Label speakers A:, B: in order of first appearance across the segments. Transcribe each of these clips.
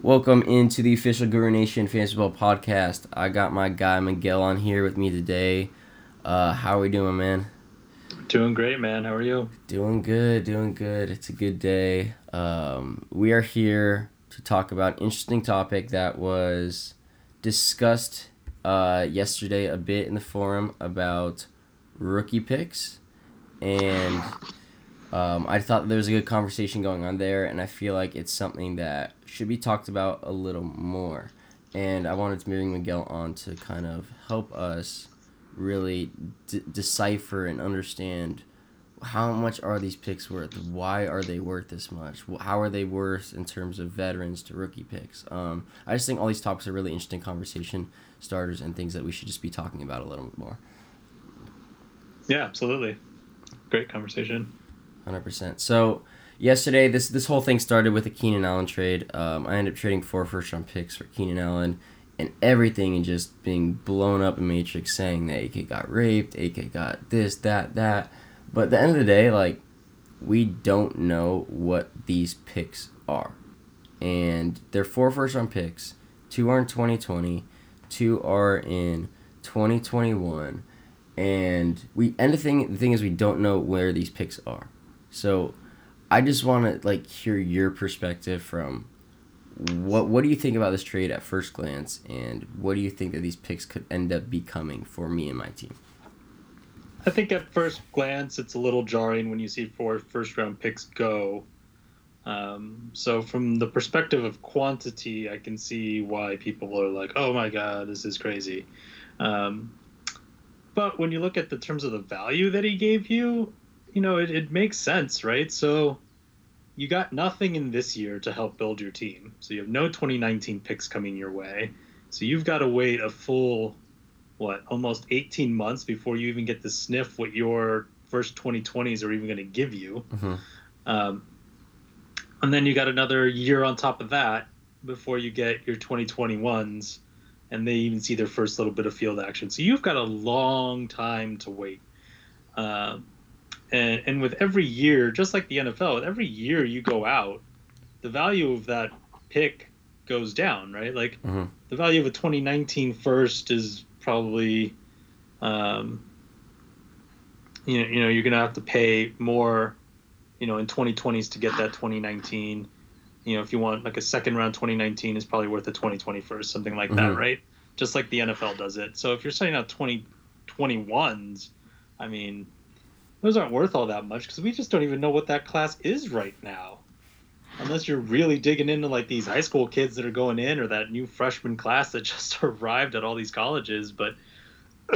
A: Welcome into the official Guru Nation Fantasy Ball podcast. I got my guy Miguel on here with me today. Uh, how are we doing, man?
B: Doing great, man. How are you?
A: Doing good, doing good. It's a good day. Um, we are here to talk about an interesting topic that was discussed uh, yesterday a bit in the forum about rookie picks, and um, I thought there was a good conversation going on there, and I feel like it's something that should be talked about a little more. And I wanted to bring Miguel on to kind of help us really d- decipher and understand how much are these picks worth? Why are they worth this much? How are they worth in terms of veterans to rookie picks? Um, I just think all these topics are really interesting conversation starters and things that we should just be talking about a little bit more.
B: Yeah, absolutely. Great conversation.
A: Hundred percent. So yesterday, this this whole thing started with a Keenan Allen trade. Um, I ended up trading four first round picks for Keenan Allen, and everything and just being blown up in Matrix, saying that AK got raped, AK got this, that, that. But at the end of the day, like we don't know what these picks are, and they're four first round picks. Two are in twenty twenty, two are in twenty twenty one, and we and the thing the thing is we don't know where these picks are. So I just want to like hear your perspective from what what do you think about this trade at first glance and what do you think that these picks could end up becoming for me and my team?
B: I think at first glance it's a little jarring when you see four first round picks go. Um, so from the perspective of quantity, I can see why people are like, "Oh my god, this is crazy." Um, but when you look at the terms of the value that he gave you, you know, it, it makes sense, right? So you got nothing in this year to help build your team. So you have no 2019 picks coming your way. So you've got to wait a full, what, almost 18 months before you even get to sniff what your first 2020s are even going to give you. Mm-hmm. Um, and then you got another year on top of that before you get your 2021s and they even see their first little bit of field action. So you've got a long time to wait. Um, and and with every year, just like the NFL, with every year you go out, the value of that pick goes down, right? Like mm-hmm. the value of a 2019 first is probably, um, you know, you know, you're gonna have to pay more, you know, in 2020s to get that 2019. You know, if you want like a second round 2019 is probably worth a 2020 first, something like mm-hmm. that, right? Just like the NFL does it. So if you're setting out 2021s, I mean, those aren't worth all that much because we just don't even know what that class is right now. Unless you're really digging into like these high school kids that are going in or that new freshman class that just arrived at all these colleges. But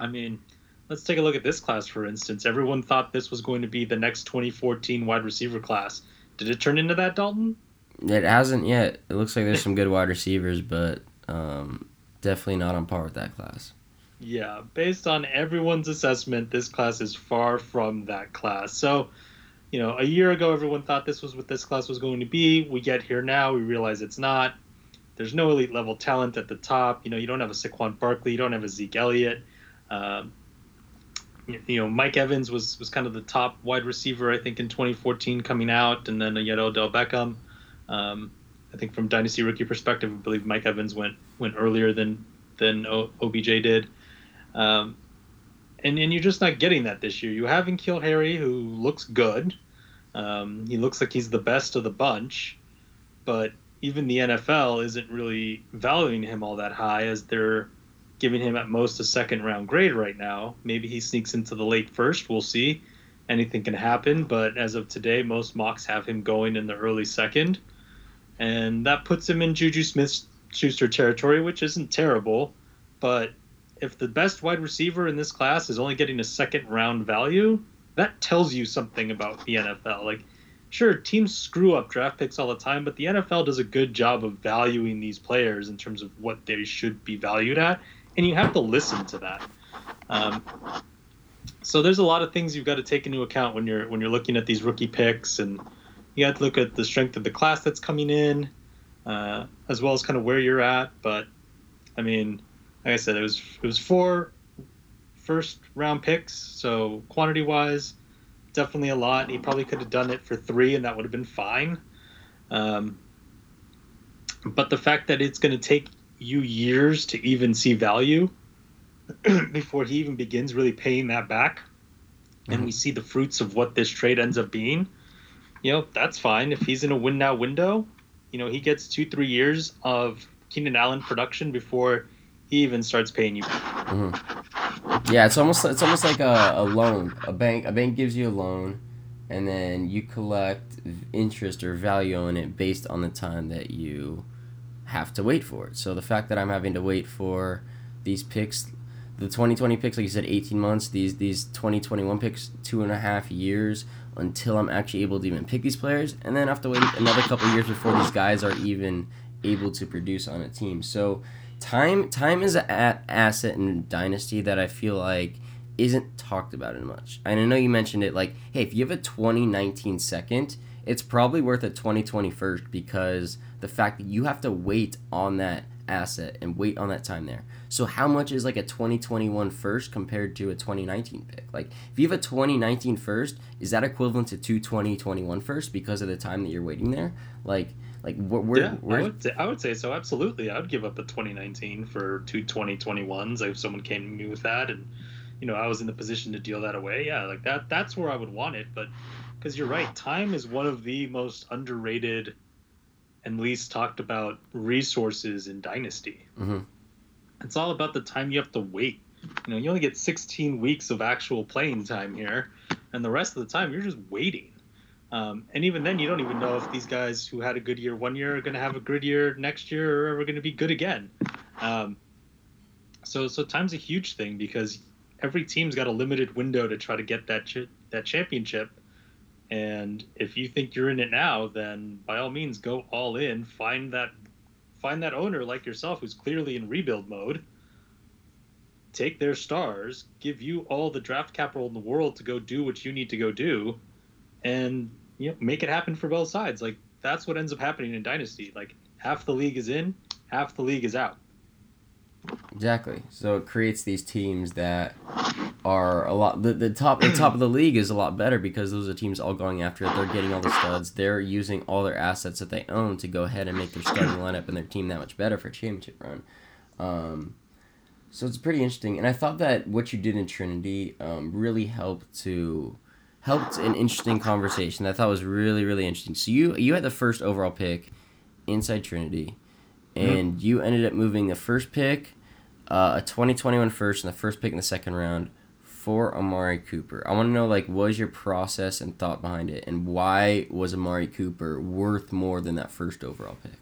B: I mean, let's take a look at this class for instance. Everyone thought this was going to be the next 2014 wide receiver class. Did it turn into that, Dalton?
A: It hasn't yet. It looks like there's some good wide receivers, but um, definitely not on par with that class.
B: Yeah, based on everyone's assessment, this class is far from that class. So, you know, a year ago, everyone thought this was what this class was going to be. We get here now, we realize it's not. There's no elite level talent at the top. You know, you don't have a Saquon Barkley, you don't have a Zeke Elliott. Um, you know, Mike Evans was was kind of the top wide receiver, I think, in 2014 coming out, and then you had Odell Beckham. Um, I think from dynasty rookie perspective, I believe Mike Evans went went earlier than than OBJ did. Um, and, and you're just not getting that this year. You have N'Keal Harry, who looks good. Um, he looks like he's the best of the bunch, but even the NFL isn't really valuing him all that high as they're giving him at most a second round grade right now. Maybe he sneaks into the late first. We'll see. Anything can happen, but as of today, most mocks have him going in the early second. And that puts him in Juju Smith Schuster territory, which isn't terrible, but if the best wide receiver in this class is only getting a second round value, that tells you something about the NFL. Like, sure, teams screw up draft picks all the time, but the NFL does a good job of valuing these players in terms of what they should be valued at, and you have to listen to that. Um, so there's a lot of things you've got to take into account when you're when you're looking at these rookie picks, and you have to look at the strength of the class that's coming in, uh, as well as kind of where you're at. But I mean like I said, it was it was four first round picks, so quantity wise, definitely a lot. He probably could have done it for three, and that would have been fine. Um, But the fact that it's going to take you years to even see value before he even begins really paying that back, mm-hmm. and we see the fruits of what this trade ends up being, you know, that's fine. If he's in a win now window, you know, he gets two, three years of Keenan Allen production before even starts paying you.
A: Mm-hmm. Yeah, it's almost it's almost like a, a loan. A bank a bank gives you a loan, and then you collect interest or value on it based on the time that you have to wait for it. So the fact that I'm having to wait for these picks, the 2020 picks, like you said, 18 months. These these 2021 picks, two and a half years until I'm actually able to even pick these players, and then I have to wait another couple years before these guys are even able to produce on a team. So time time is an asset in dynasty that I feel like isn't talked about as much. And I know you mentioned it like, hey, if you have a 2019 second, it's probably worth a 2020 first because the fact that you have to wait on that asset and wait on that time there. So how much is like a 2021 first compared to a 2019 pick? Like if you have a 2019 first, is that equivalent to two 2021 first because of the time that you're waiting there? Like like where,
B: yeah, where, I would say, I would say so absolutely. I would give up a 2019 for two 2021s if someone came to me with that and you know I was in the position to deal that away. Yeah, like that that's where I would want it, but because you're right, time is one of the most underrated and least talked about resources in Dynasty. Mm-hmm. It's all about the time you have to wait. You know, you only get 16 weeks of actual playing time here, and the rest of the time you're just waiting. Um, and even then, you don't even know if these guys who had a good year one year are going to have a good year next year or are going to be good again. Um, so, so time's a huge thing because every team's got a limited window to try to get that ch- that championship and if you think you're in it now, then by all means go all in. Find that find that owner like yourself who's clearly in rebuild mode. Take their stars, give you all the draft capital in the world to go do what you need to go do, and you know, make it happen for both sides. Like that's what ends up happening in Dynasty. Like half the league is in, half the league is out.
A: Exactly. So it creates these teams that are a lot the, the top the top of the league is a lot better because those are teams all going after it. They're getting all the studs. They're using all their assets that they own to go ahead and make their starting lineup and their team that much better for championship run. Um, so it's pretty interesting, and I thought that what you did in Trinity um, really helped to helped an interesting conversation. that I thought was really really interesting. So you you had the first overall pick inside Trinity, and mm-hmm. you ended up moving the first pick uh, a 2021 first and the first pick in the second round for Amari Cooper. I want to know like what was your process and thought behind it, and why was Amari Cooper worth more than that first overall pick?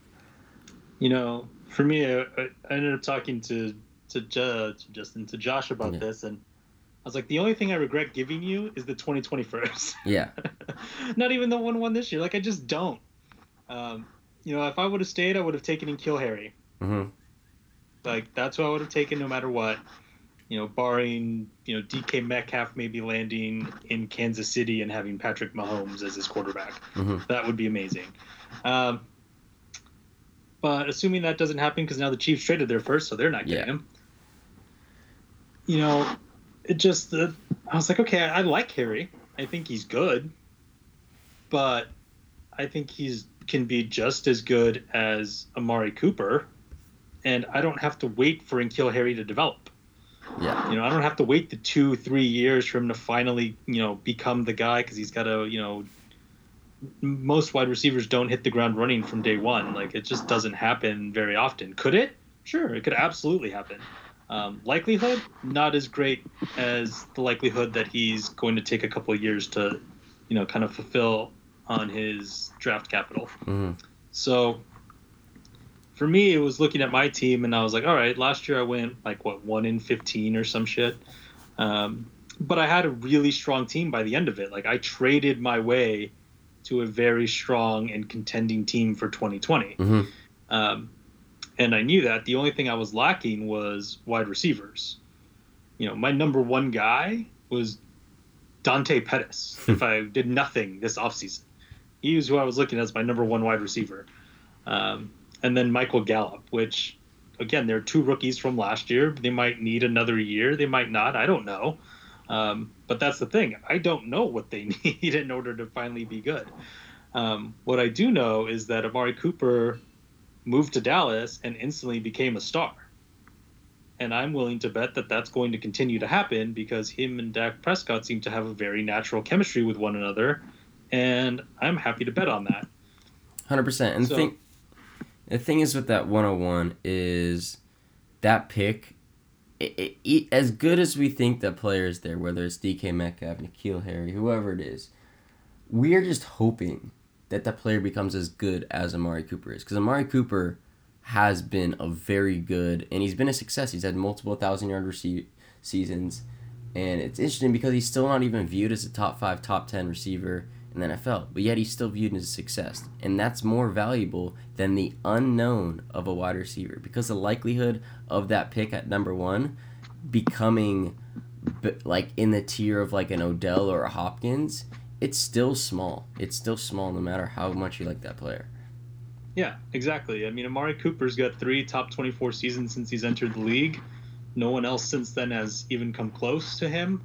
B: You know, for me, I, I ended up talking to to, to Justin to Josh about yeah. this, and was like, the only thing I regret giving you is the 2021st.
A: Yeah.
B: Not even the one one this year. Like I just don't. Um, you know, if I would have stayed, I would have taken N'Keal Harry. Mm-hmm. Like that's what I would have taken no matter what. You know, barring you know DK Metcalf maybe landing in Kansas City and having Patrick Mahomes as his quarterback, mm-hmm. that would be amazing. Um, but assuming that doesn't happen because now the Chiefs traded their first, so they're not getting yeah. him. You know, it just uh, I was like, okay, I, I like Harry. I think he's good, but I think he's can be just as good as Amari Cooper and I don't have to wait for N'Keal Harry to develop.
A: Yeah.
B: You know, I don't have to wait the two, three years for him to finally, you know, become the guy because he's got to, you know, most wide receivers don't hit the ground running from day one. Like it just doesn't happen very often. Could it? Sure, it could absolutely happen. Um, likelihood not as great as the likelihood that he's going to take a couple of years to, you know, kind of fulfill on his draft capital. Mm-hmm. So for me, it was looking at my team, and I was like, all right, last year I went like what one in fifteen or some shit, um, but I had a really strong team by the end of it. Like I traded my way to a very strong and contending team for 2020, mm-hmm. um, and I knew that the only thing I was lacking was wide receivers. You know, my number one guy was Dante Pettis. if I did nothing this offseason, he was who I was looking at as my number one wide receiver. Um, and then Michael Gallup, which again they're two rookies from last year. They might need another year. They might not. I don't know. Um, but that's the thing. I don't know what they need in order to finally be good. Um, what I do know is that Amari Cooper moved to Dallas and instantly became a star. And I'm willing to bet that that's going to continue to happen because him and Dak Prescott seem to have a very natural chemistry with one another. And I'm happy to bet on that.
A: 100%. And so, the, thing, the thing is with that 101 is that pick, it, it, it, as good as we think that player is there, whether it's DK Metcalf, N'Keal Harry, whoever it is, we are just hoping that that player becomes as good as Amari Cooper is. Because Amari Cooper has been a very good, and he's been a success. He's had multiple thousand yard receive seasons, and it's interesting because he's still not even viewed as a top five, top ten receiver in the NFL, but yet he's still viewed as a success, and that's more valuable than the unknown of a wide receiver because the likelihood of that pick at number one becoming like in the tier of like an Odell or a Hopkins it's still small. It's still small no matter how much you like that player.
B: Yeah, exactly. I mean, Amari Cooper's got three top 24 seasons since he's entered the league. No one else since then has even come close to him.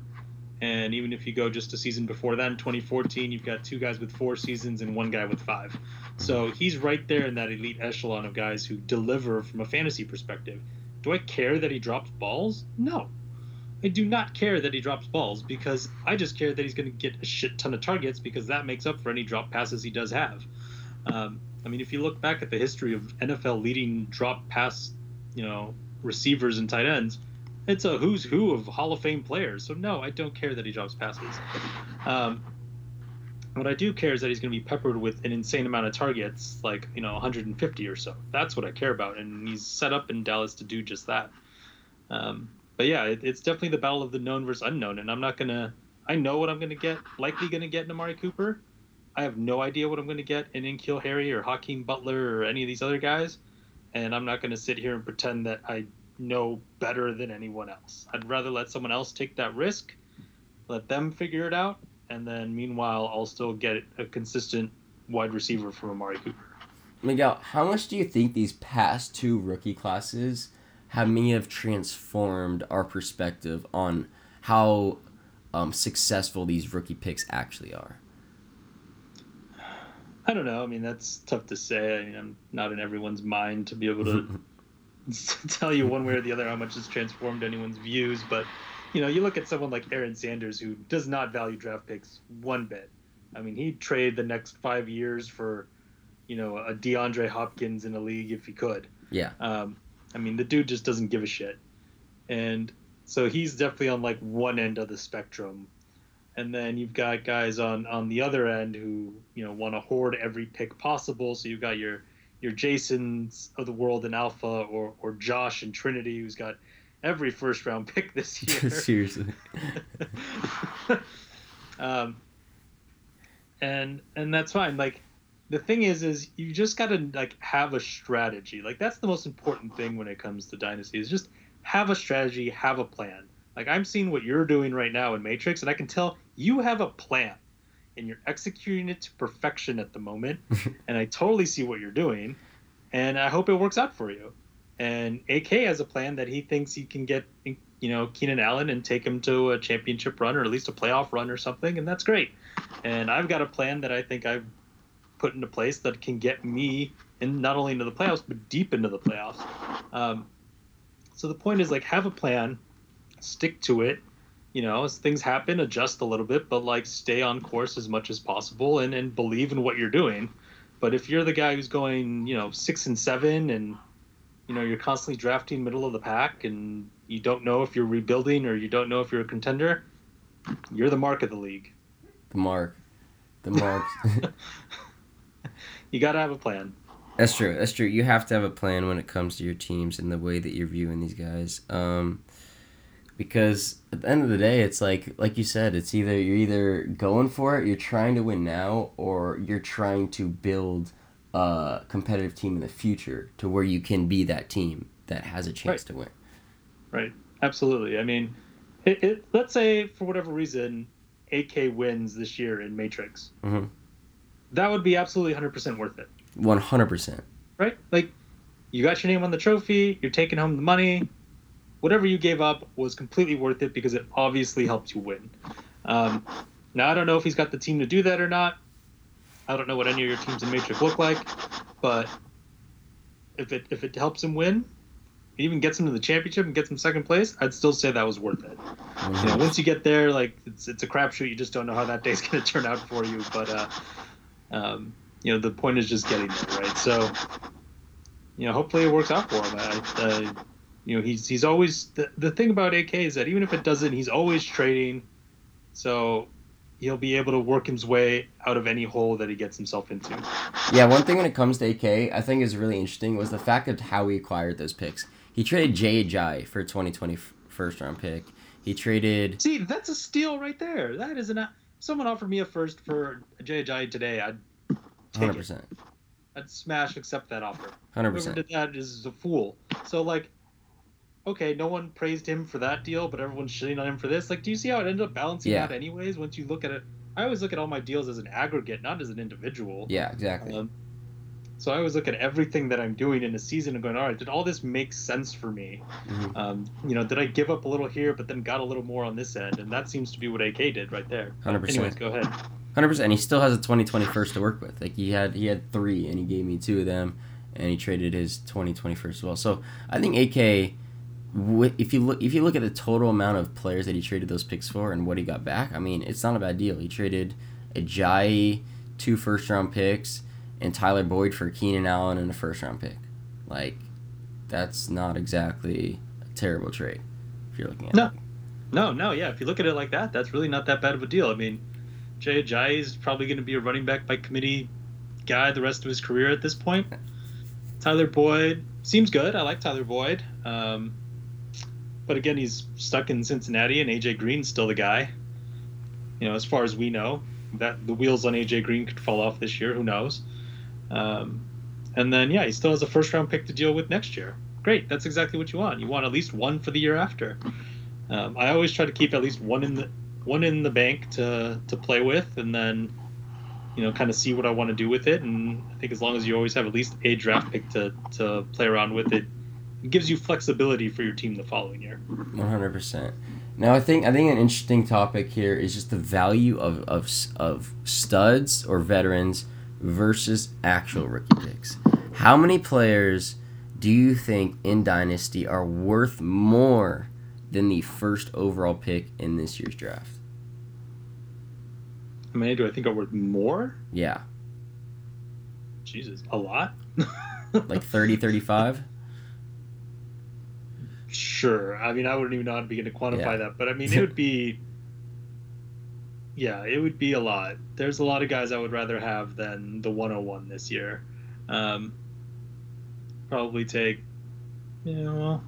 B: And even if you go just a season before that in 2014, you've got two guys with four seasons and one guy with five. So he's right there in that elite echelon of guys who deliver from a fantasy perspective. Do I care that he drops balls? No. I do not care that he drops balls because I just care that he's going to get a shit ton of targets because that makes up for any drop passes he does have. Um, I mean, if you look back at the history of NFL leading drop pass, you know, receivers and tight ends, it's a who's who of Hall of Fame players. So no, I don't care that he drops passes. Um, what I do care is that he's going to be peppered with an insane amount of targets, like you know 150 or so. That's what I care about, and he's set up in Dallas to do just that. Um, but yeah, it, it's definitely the battle of the known versus unknown, and I'm not gonna. I know what I'm gonna get. Likely gonna get in Amari Cooper. I have no idea what I'm gonna get in N'Keal Harry or Hakeem Butler or any of these other guys, and I'm not gonna sit here and pretend that I know better than anyone else. I'd rather let someone else take that risk, let them figure it out, and then meanwhile I'll still get a consistent wide receiver from Amari Cooper.
A: Miguel, how much do you think these past two rookie classes? Have may have transformed our perspective on how um, successful these rookie picks actually are?
B: I don't know. I mean, that's tough to say. I mean, I'm not in everyone's mind to be able to tell you one way or the other how much it's transformed anyone's views. But, you know, you look at someone like Aaron Sanders, who does not value draft picks one bit. I mean, he'd trade the next five years for, you know, a DeAndre Hopkins in a league if he could.
A: Yeah.
B: Um, I mean, the dude just doesn't give a shit. And so he's definitely on like one end of the spectrum. And then you've got guys on on the other end who, you know, want to hoard every pick possible. So you've got your your Jasons of the world in Alpha or or Josh and Trinity who's got every first round pick this year.
A: Seriously.
B: um and and that's fine. Like the thing is is you just got to like have a strategy. Like that's the most important thing when it comes to dynasty is just have a strategy have a plan. Like i'm seeing what you're doing right now in matrix and i can tell you have a plan and you're executing it to perfection at the moment and i totally see what you're doing and i hope it works out for you. And ak has a plan that he thinks he can get you know keenan allen and take him to a championship run or at least a playoff run or something and that's great. And i've got a plan that i think i've put into place that can get me in not only into the playoffs but deep into the playoffs. Um, so the point is like have a plan, stick to it. You know, as things happen, adjust a little bit, but like stay on course as much as possible and, and believe in what you're doing. But if you're the guy who's going, you know, six and seven and you know, you're constantly drafting middle of the pack and you don't know if you're rebuilding or you don't know if you're a contender, you're the mark of the league.
A: The mark. The mark.
B: you got to have a plan.
A: That's true. That's true. You have to have a plan when it comes to your teams and the way that you're viewing these guys. Um, because at the end of the day, it's like like you said, it's either you're either going for it, you're trying to win now, or you're trying to build a competitive team in the future to where you can be that team that has a chance
B: right.
A: to win.
B: Right. Absolutely. I mean, it, it, let's say for whatever reason, AK wins this year in Matrix.
A: Mm-hmm
B: that would be absolutely 100% worth it.
A: 100%.
B: Right? Like, you got your name on the trophy, you're taking home the money. Whatever you gave up was completely worth it because it obviously helped you win. Um, now, I don't know if he's got the team to do that or not. I don't know what any of your teams in Matrix look like, but if it if it helps him win, even gets him to the championship and gets him second place, I'd still say that was worth it.
A: Mm-hmm.
B: You know, once you get there, like it's it's a crapshoot. You just don't know how that day's going to turn out for you. But uh, um, you know, the point is just getting there, right? So, you know, hopefully it works out for him. I, uh, you know, he's he's always the, the thing about AK is that even if it doesn't, he's always trading. So he'll be able to work his way out of any hole that he gets himself into.
A: Yeah, one thing when it comes to AK, I think is really interesting was the fact of how he acquired those picks. He traded Jay Ajayi for a 2020 first round pick. He traded.
B: See, that's a steal right there. That is an. Someone offered me a first for Jay Ajayi today. I'd take
A: 100%.
B: it. I'd smash accept that offer.
A: 100%.
B: Whoever did that is a fool. So like, okay, no one praised him for that deal, but everyone's shitting on him for this. Like, do you see how it ended up balancing
A: Yeah.
B: out anyways? Once you look at it, I always look at all my deals as an aggregate, not as an individual.
A: Yeah, exactly.
B: Um, so I always look at everything that I'm doing in a season and going, all right, did all this make sense for me?
A: Mhm.
B: Um, you know, did I give up a little here, but then got a little more on this end? And that seems to be what AK did right there.
A: 100%.
B: Anyways, go ahead.
A: Hundred percent. He still has a 2020 first to work with. Like he had, he had three, and he gave me two of them, and he traded his 2020 first as well. So I think AK, if you look, if you look at the total amount of players that he traded those picks for and what he got back, I mean, it's not a bad deal. He traded Ajayi, two first round picks, and Tyler Boyd for Keenan Allen and a first round pick. Like, that's not exactly a terrible trade if you're looking at
B: No.
A: it.
B: No, no, no, yeah. If you look at it like that, that's really not that bad of a deal. I mean, Jay Ajayi is probably going to be a running back by committee guy the rest of his career at this point. Tyler Boyd seems good. I like Tyler Boyd. Um, but again, he's stuck in Cincinnati, and AJ Green's still the guy. You know, as far as we know, that the wheels on AJ Green could fall off this year. Who knows? Um, and then, yeah, he still has a first round pick to deal with next year. Great. That's exactly what you want. You want at least one for the year after. Um, I always try to keep at least one in the one in the bank to to play with, and then you know kind of see what I want to do with it. And I think as long as you always have at least a draft pick to to play around with it, it gives you flexibility for your team the following year.
A: One hundred percent. Now I think I think an interesting topic here is just the value of of of studs or veterans versus actual rookie picks. How many players do you think in Dynasty are worth more than the first overall pick in this year's draft?
B: How many do I think are worth more?
A: Yeah,
B: Jesus, a lot.
A: like 30, 35?
B: Sure. I mean, I wouldn't even know how to begin to quantify
A: Yeah.
B: that, but I mean, it would be. Yeah, it would be a lot. There's a lot of guys I would rather have than the 101 this year. Um, probably take, you know,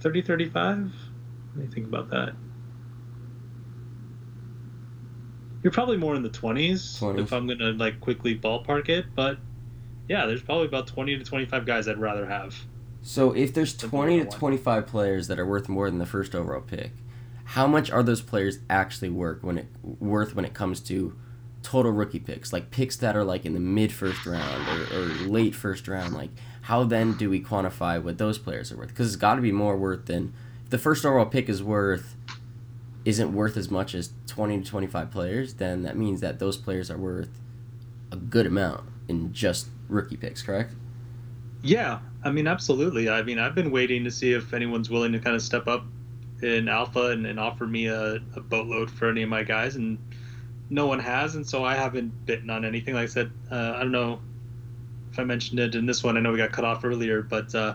B: 30, 35. What do you think about that? You're probably more in the 20s,
A: 20s.
B: if I'm going to like quickly ballpark it, but yeah, there's probably about 20 to 25 guys I'd rather have.
A: So if there's 20 to 25 players that are worth more than the first overall pick, how much are those players actually worth when it worth when it comes to total rookie picks? Like picks that are like in the mid first round or, or late first round. Like how then do we quantify what those players are worth? Because it's got to be more worth than the first overall pick is worth isn't worth as much as 20 to 25 players, then that means that those players are worth a good amount in just rookie picks, correct?
B: Yeah, I mean, absolutely. I mean, I've been waiting to see if anyone's willing to kind of step up in alpha and, and offer me a, a boatload for any of my guys, and no one has, and so I haven't bitten on anything. Like I said, uh, I don't know if I mentioned it in this one. I know we got cut off earlier, but uh,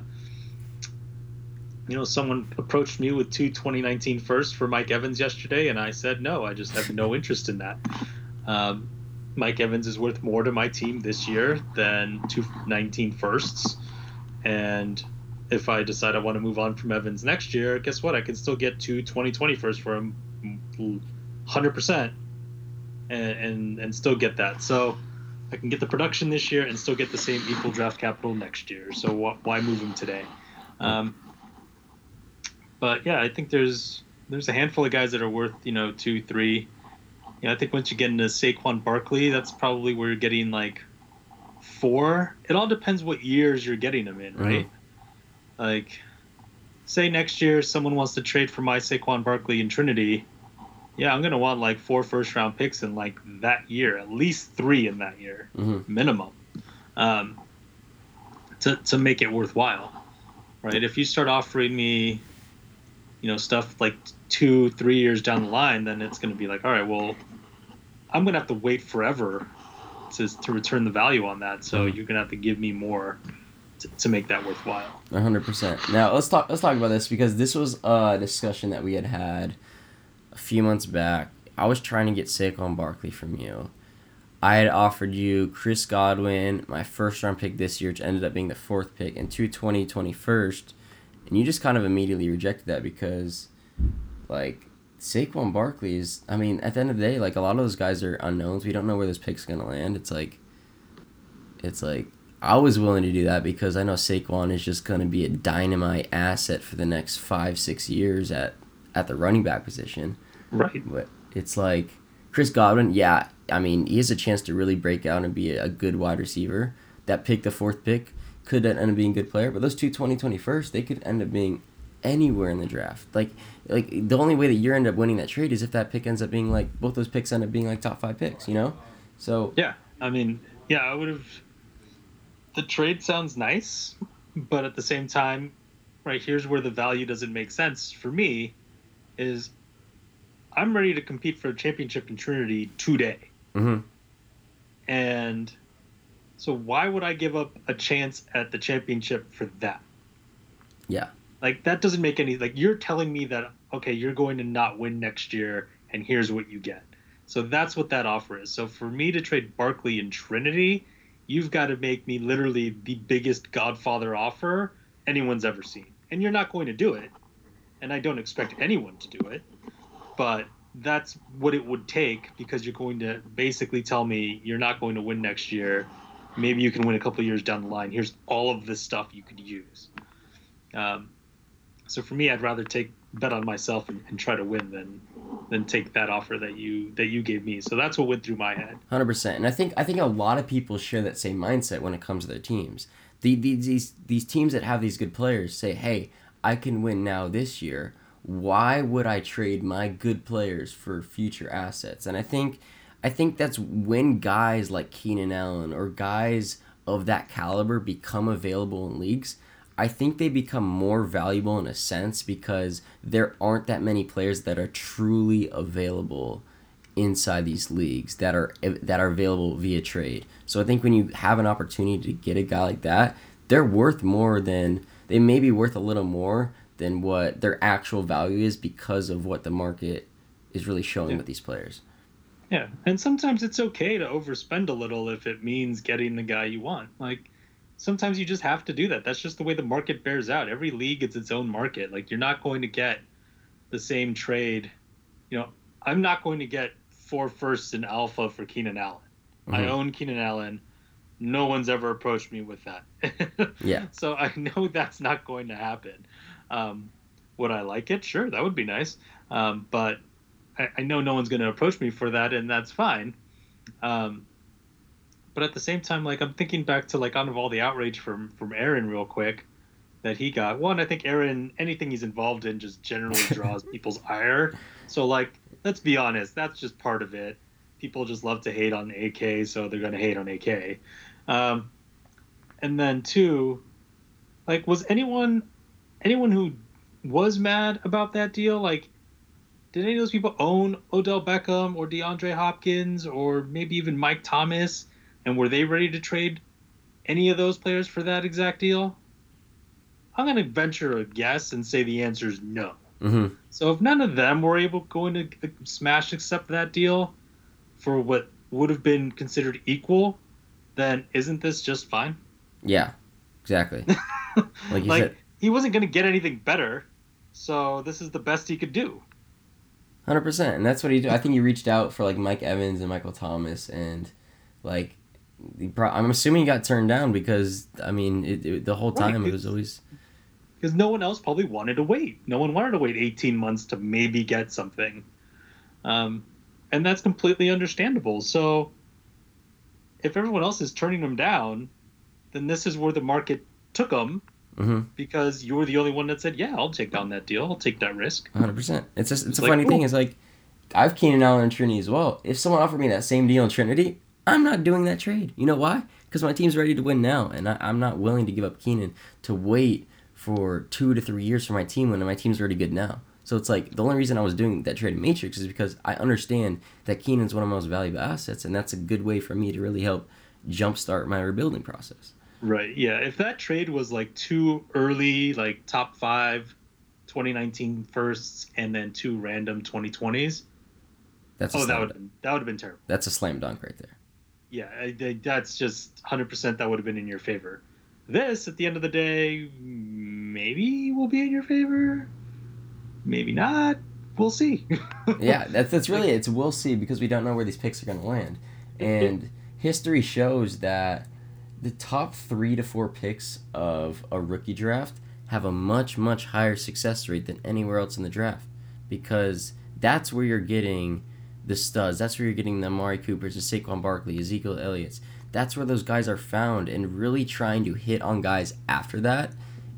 B: you know, someone approached me with two 2019 firsts for Mike Evans yesterday, and I said no. I just have no interest in that. Um, Mike Evans is worth more to my team this year than two 19 firsts. And if I decide I want to move on from Evans next year, guess what? I can still get two 2020 firsts for him 100% and, and, and still get that. So I can get the production this year and still get the same equal draft capital next year. So wh- why move him today? Um, but yeah, I think there's there's a handful of guys that are worth you know two, three. You know, I think once you get into Saquon Barkley, that's probably where you're getting like four. It all depends what years you're getting them in, right? Like, say next year someone wants to trade for my Saquon Barkley in Trinity. Yeah, I'm gonna want like four first round picks in like that year, at least three in that year
A: hmm
B: minimum. Um, to to make it worthwhile, right? If you start offering me, you know, stuff like two, three years down the line, then it's going to be like, all right, well, I'm going to have to wait forever to to return the value on that. So
A: Mhm.
B: you're going to have to give me more to, to make that worthwhile.
A: One hundred percent. Now let's talk. Let's talk about this because this was a discussion that we had had a few months back. I was trying to get Saquon Barkley from you. I had offered you Chris Godwin, my first round pick this year, which ended up being the fourth pick, two 2020 first, and you just kind of immediately rejected that because, like, Saquon Barkley is. I mean, at the end of the day, like a lot of those guys are unknowns. We don't know where this pick's gonna land. It's like, it's like I was willing to do that because I know Saquon is just going to be a dynamite asset for the next five, six years at, at the running back position.
B: Right.
A: But it's like Chris Godwin, yeah, I mean, he has a chance to really break out and be a, good wide receiver. That pick, the fourth pick, could end up being a good player. But those two 2020 first, they could end up being anywhere in the draft. Like, like the only way that you end up winning that trade is if that pick ends up being like both those picks end up being like top five picks. You know, so
B: Yeah. I mean, yeah, I would have. The trade sounds nice, but at the same time, right here's where the value doesn't make sense for me. Is I'm ready to compete for a championship in Trinity today.
A: mhm.
B: And so why would I give up a chance at the championship for that?
A: Yeah.
B: Like that doesn't make any like you're telling me that okay, you're going to not win next year and here's what you get. So that's what that offer is. So for me to trade Barkley and Trinity, you've got to make me literally the biggest godfather offer anyone's ever seen. And you're not going to do it. And I don't expect anyone to do it. But that's what it would take because you're going to basically tell me you're not going to win next year. Maybe you can win a couple of years down the line. Here's all of this stuff you could use. Um, so for me, I'd rather take bet on myself and, and try to win than than take that offer that you that you gave me. So that's what went through my head.
A: Hundred percent, and I think I think a lot of people share that same mindset when it comes to their teams. The, the, these these teams that have these good players say, "Hey, I can win now this year. Why would I trade my good players for future assets?" And I think I think that's when guys like Keenan Allen or guys of that caliber become available in leagues. I think they become more valuable in a sense because there aren't that many players that are truly available inside these leagues that are that are available via trade. So I think when you have an opportunity to get a guy like that, they're worth more than they may be worth a little more than what their actual value is because of what the market is really showing
B: Yeah.
A: with these players.
B: Yeah, and sometimes it's okay to overspend a little if it means getting the guy you want. Like sometimes you just have to do that. That's just the way the market bears out. Every league is its own market. Like you're not going to get the same trade. You know, I'm not going to get four firsts in alpha for Keenan Allen. I
A: Mhm.
B: own Keenan Allen. No one's ever approached me with that.
A: Yeah.
B: So I know that's not going to happen. Um, would I like it? Sure, that would be nice. Um, but I, I know no one's going to approach me for that, and that's fine. Um, but at the same time, like I'm thinking back to like out of all the outrage from from Aaron real quick that he got. One, I think Aaron anything he's involved in just generally draws people's ire. So like, let's be honest, that's just part of it. People just love to hate on AK, so they're going to hate on AK. Um, and then two, like, was anyone anyone who was mad about that deal like? Did any of those people own Odell Beckham or DeAndre Hopkins or maybe even Mike Thomas? And were they ready to trade any of those players for that exact deal? I'm going to venture a guess and say the answer is no.
A: hmm
B: So if none of them were able going to uh, smash accept that deal for what would have been considered equal, then isn't this just fine?
A: Yeah, exactly. Like you
B: like
A: said,
B: he wasn't going to get anything better, so this is the best he could do.
A: hundred percent, and that's what he. did. I think he reached out for like Mike Evans and Michael Thomas, and like, pro- I'm assuming he got turned down because I mean, it, it, the whole
B: Right,
A: time it was always
B: because no one else probably wanted to wait. No one wanted to wait 18 months to maybe get something. Um, and that's completely understandable. So if everyone else is turning them down, then this is where the market took them
A: hmm
B: because you were the only one that said, "Yeah, I'll take down that deal. I'll take that risk."
A: hundred percent. It's just it's
B: It's
A: a
B: like,
A: funny thing. Is like, I've Keenan Allen and Trinity as well. If someone offered me that same deal in Trinity, I'm not doing that trade. You know why? because my team's ready to win now, and I, I'm not willing to give up Keenan to wait for two to three years for my team when my team's already good now. So it's like the only reason I was doing that trade in Matrix is because I understand that Keenan's one of my most valuable assets, and that's a good way for me to really help jumpstart my rebuilding process.
B: Right. Yeah. If that trade was like too early, like top five 2019 firsts and then two random 2020s.
A: That's
B: oh, that would that would have been terrible.
A: That's a slam dunk right there.
B: Yeah, I, that's just 100% that would have been in your favor. This, at the end of the day, maybe will be in your favor. Maybe not. We'll see.
A: yeah, that's that's really it's we'll see because we don't know where these picks are going to land, and history shows that the top three to four picks of a rookie draft have a much much higher success rate than anywhere else in the draft because that's where you're getting the studs. That's where you're getting the Amari Coopers, the Saquon Barkley, Ezekiel Elliott's. That's where those guys are found, and really trying to hit on guys after that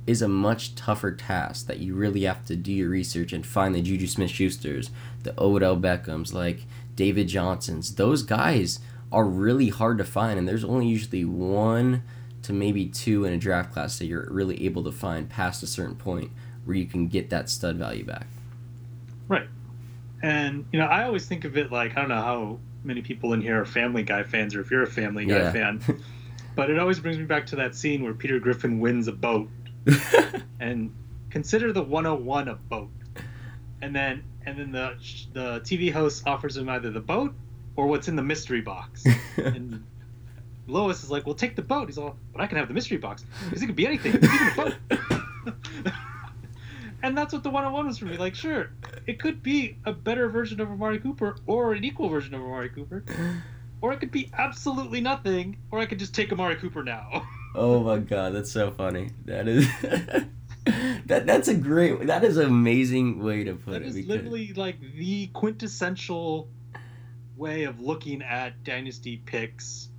A: is a much tougher task that you really have to do your research and find the Juju Smith Schusters, the Odell Beckhams, like David Johnsons. Those guys are really hard to find, and there's only usually one to maybe two in a draft class that you're really able to find past a certain point where you can get that stud value back.
B: Right. And, you know, I always think of it like I don't know how many people in here are Family Guy fans or if you're a Family Guy yeah. fan. but it always brings me back to that scene where Peter Griffin wins a boat and consider the 101 a boat. And then and then the the TV host offers him either the boat or what's in the mystery box. and Lois is like, "Well, take the boat." He's all, "But I can have the mystery box because it could be anything, even a boat." And that's what the 101 was for me. Like, sure, it could be a better version of Amari Cooper or an equal version of Amari Cooper, or it could be absolutely nothing, or I could just take Amari Cooper now.
A: oh my god, that's so funny. That is that that's a great that is an amazing way to put
B: that
A: it.
B: That is because... literally like the quintessential way of looking at dynasty picks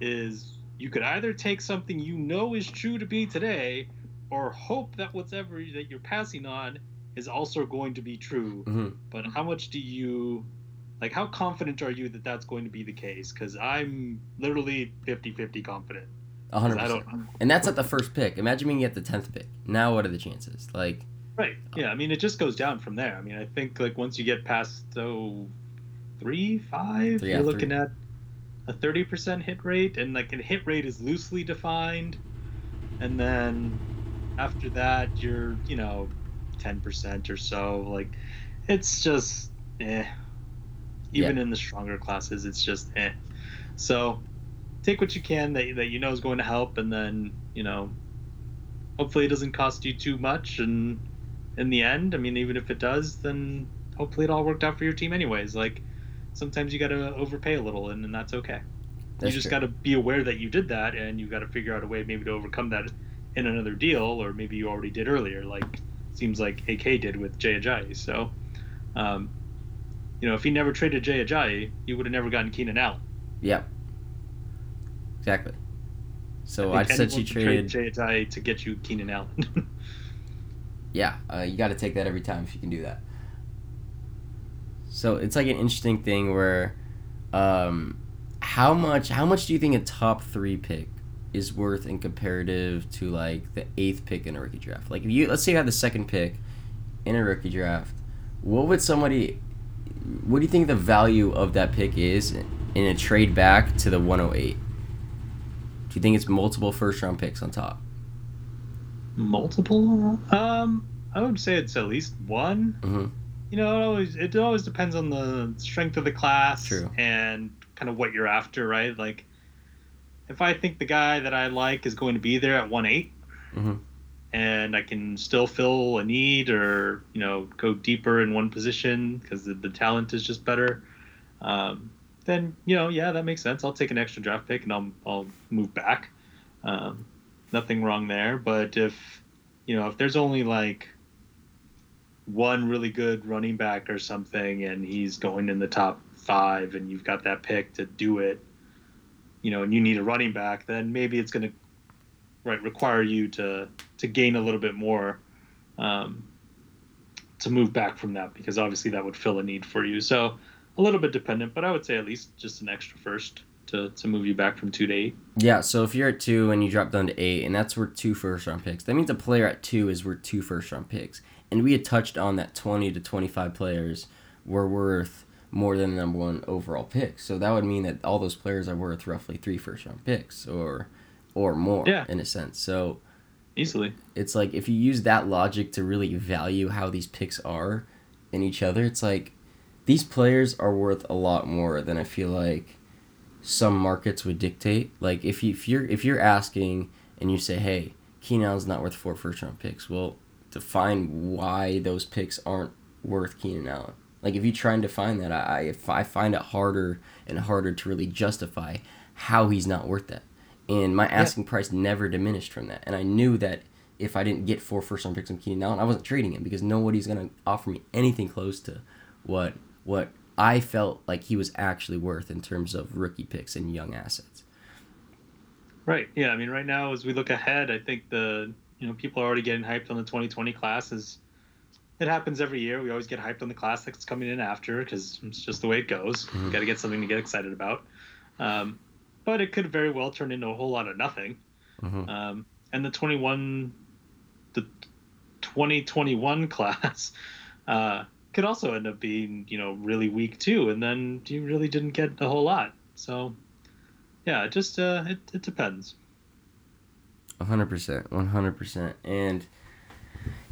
B: is you could either take something you know is true to be today or hope that whatever that you're passing on is also going to be true mm-hmm. but how much do you like how confident are you that that's going to be the case because i'm literally 50-50 confident
A: 100%. And that's at the first pick. Imagine being at the 10th pick. Now, what are the chances? Like,
B: right. Yeah. I mean, it just goes down from there. I mean, I think, like, once you get past, oh, three, five, you're looking three. at a 30% hit rate. And, like, a hit rate is loosely defined. And then after that, you're, you know, 10% or so. Like, it's just, eh. Even yeah. in the stronger classes, it's just, eh. So, take what you can that that you know is going to help, and then you know, hopefully it doesn't cost you too much. And in the end, I mean, even if it does, then hopefully it all worked out for your team anyways. Like sometimes you got to overpay a little, and, and that's okay. That's you just got to be aware that you did that, and you got to figure out a way maybe to overcome that in another deal, or maybe you already did earlier, like seems like AK did with Jay Ajayi. So, um, you know, if he never traded Jay Ajayi, he would have never gotten Keenan Allen.
A: Yeah. Exactly. So I, I said she traded
B: Jay to get you Keenan Allen.
A: yeah, uh, you got to take that every time if you can do that. So it's like an interesting thing where, um, how much how much do you think a top three pick is worth in comparative to like the eighth pick in a rookie draft? Like if you let's say you had the second pick in a rookie draft, what would somebody what do you think the value of that pick is in a trade back to the 108? Do you think it's multiple first round picks on top?
B: Multiple? Um, I would say it's at least one. Mm-hmm. You know, it always it always depends on the strength of the class
A: True.
B: and kind of what you're after, right? Like, if I think the guy that I like is going to be there at one mm-hmm. and I can still fill a need or you know go deeper in one position because the, the talent is just better. Um, then you know, yeah, that makes sense. I'll take an extra draft pick and I'll I'll move back. Um, nothing wrong there. But if you know, if there's only like one really good running back or something, and he's going in the top five, and you've got that pick to do it, you know, and you need a running back, then maybe it's going to right require you to to gain a little bit more um, to move back from that because obviously that would fill a need for you. So a little bit dependent, but I would say at least just an extra first. to, to move you back from two to eight.
A: Yeah, so if you're at two and you drop down to eight, and that's worth two first round picks, that means a player at two is worth two first round picks. And we had touched on that 20 to 25 players were worth more than the number one overall pick. So that would mean that all those players are worth roughly three first round picks or or more
B: Yeah.
A: in a sense. So
B: Easily.
A: it's like if you use that logic to really value how these picks are in each other, it's like these players are worth a lot more than I feel like some markets would dictate. Like if you if you're if you're asking and you say, hey, Keenan Allen's not worth four first round picks, well, define why those picks aren't worth Keenan Allen. Like if you try and define that, I I, if I find it harder and harder to really justify how he's not worth that. And my asking price never diminished from that. And I knew that if I didn't get four first round picks from Keenan Allen, I wasn't trading him because nobody's gonna offer me anything close to what what I felt like he was actually worth in terms of rookie picks and young assets.
B: Right. Yeah. I mean, right now, as we look ahead, I think the you know people are already getting hyped on the 2020 classes. It happens every year. We always get hyped on the class that's coming in after because it's just the way it goes.
A: Mhm.
B: Got to get something to get excited about. Um, but it could very well turn into a whole lot of nothing.
A: Mm-hmm.
B: Um, and the 21, the 2021 class uh, could also end up being, you know, really weak too. And then you really didn't get a whole lot. So, yeah, it just uh, it, it depends.
A: hundred percent, one hundred percent, and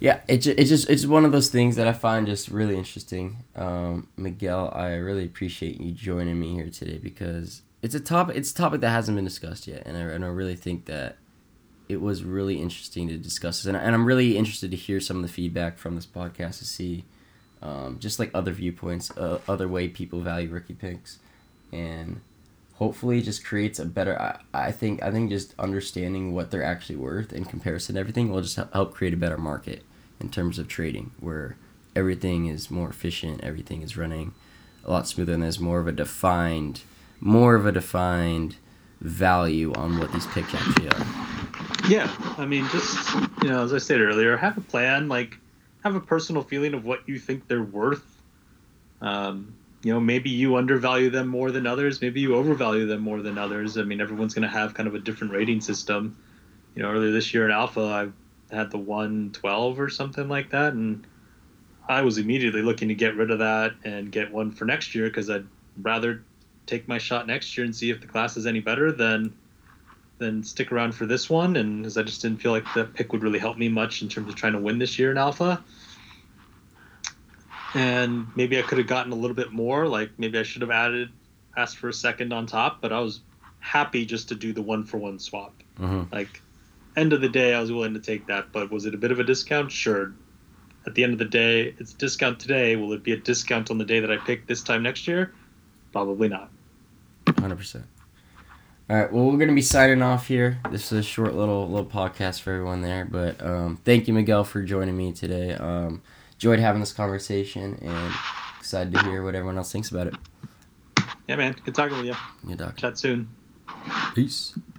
A: yeah, it it's just it's one of those things that I find just really interesting. Um, Miguel, I really appreciate you joining me here today because it's a topic it's a topic that hasn't been discussed yet, and I and I really think that it was really interesting to discuss this, and, I- and I'm really interested to hear some of the feedback from this podcast to see um, just like other viewpoints, uh, other way people value rookie picks, and hopefully just creates a better I, I think i think just understanding what they're actually worth in comparison to everything will just help create a better market in terms of trading where everything is more efficient everything is running a lot smoother and there's more of a defined more of a defined value on what these picks actually are
B: Yeah, I mean, just you know, as I said earlier, have a plan. Like, have a personal feeling of what you think they're worth. Um, you know, maybe you undervalue them more than others. Maybe you overvalue them more than others. I mean, everyone's going to have kind of a different rating system. You know, earlier this year in Alpha, I had the 112 or something like that, and I was immediately looking to get rid of that and get one for next year because I'd rather take my shot next year and see if the class is any better than than stick around for this one. And because I just didn't feel like the pick would really help me much in terms of trying to win this year in Alpha. And maybe I could have gotten a little bit more. Like maybe I should have added, asked for a second on top. But I was happy just to do the one for one swap.
A: mm-hmm.
B: Like end of the day, I was willing to take that. But was it a bit of a discount? Sure. At the end of the day, it's a discount today. Will it be a discount on the day that I pick this time next year? Probably not.
A: Hundred percent. All right. Well, we're gonna be signing off here. This is a short little little podcast for everyone there, but um, thank you, Miguel, for joining me today. Um, enjoyed having this conversation and excited to hear what everyone else thinks about it.
B: Yeah, man. Good talking with you.
A: Yeah, doc.
B: Chat soon.
A: Peace.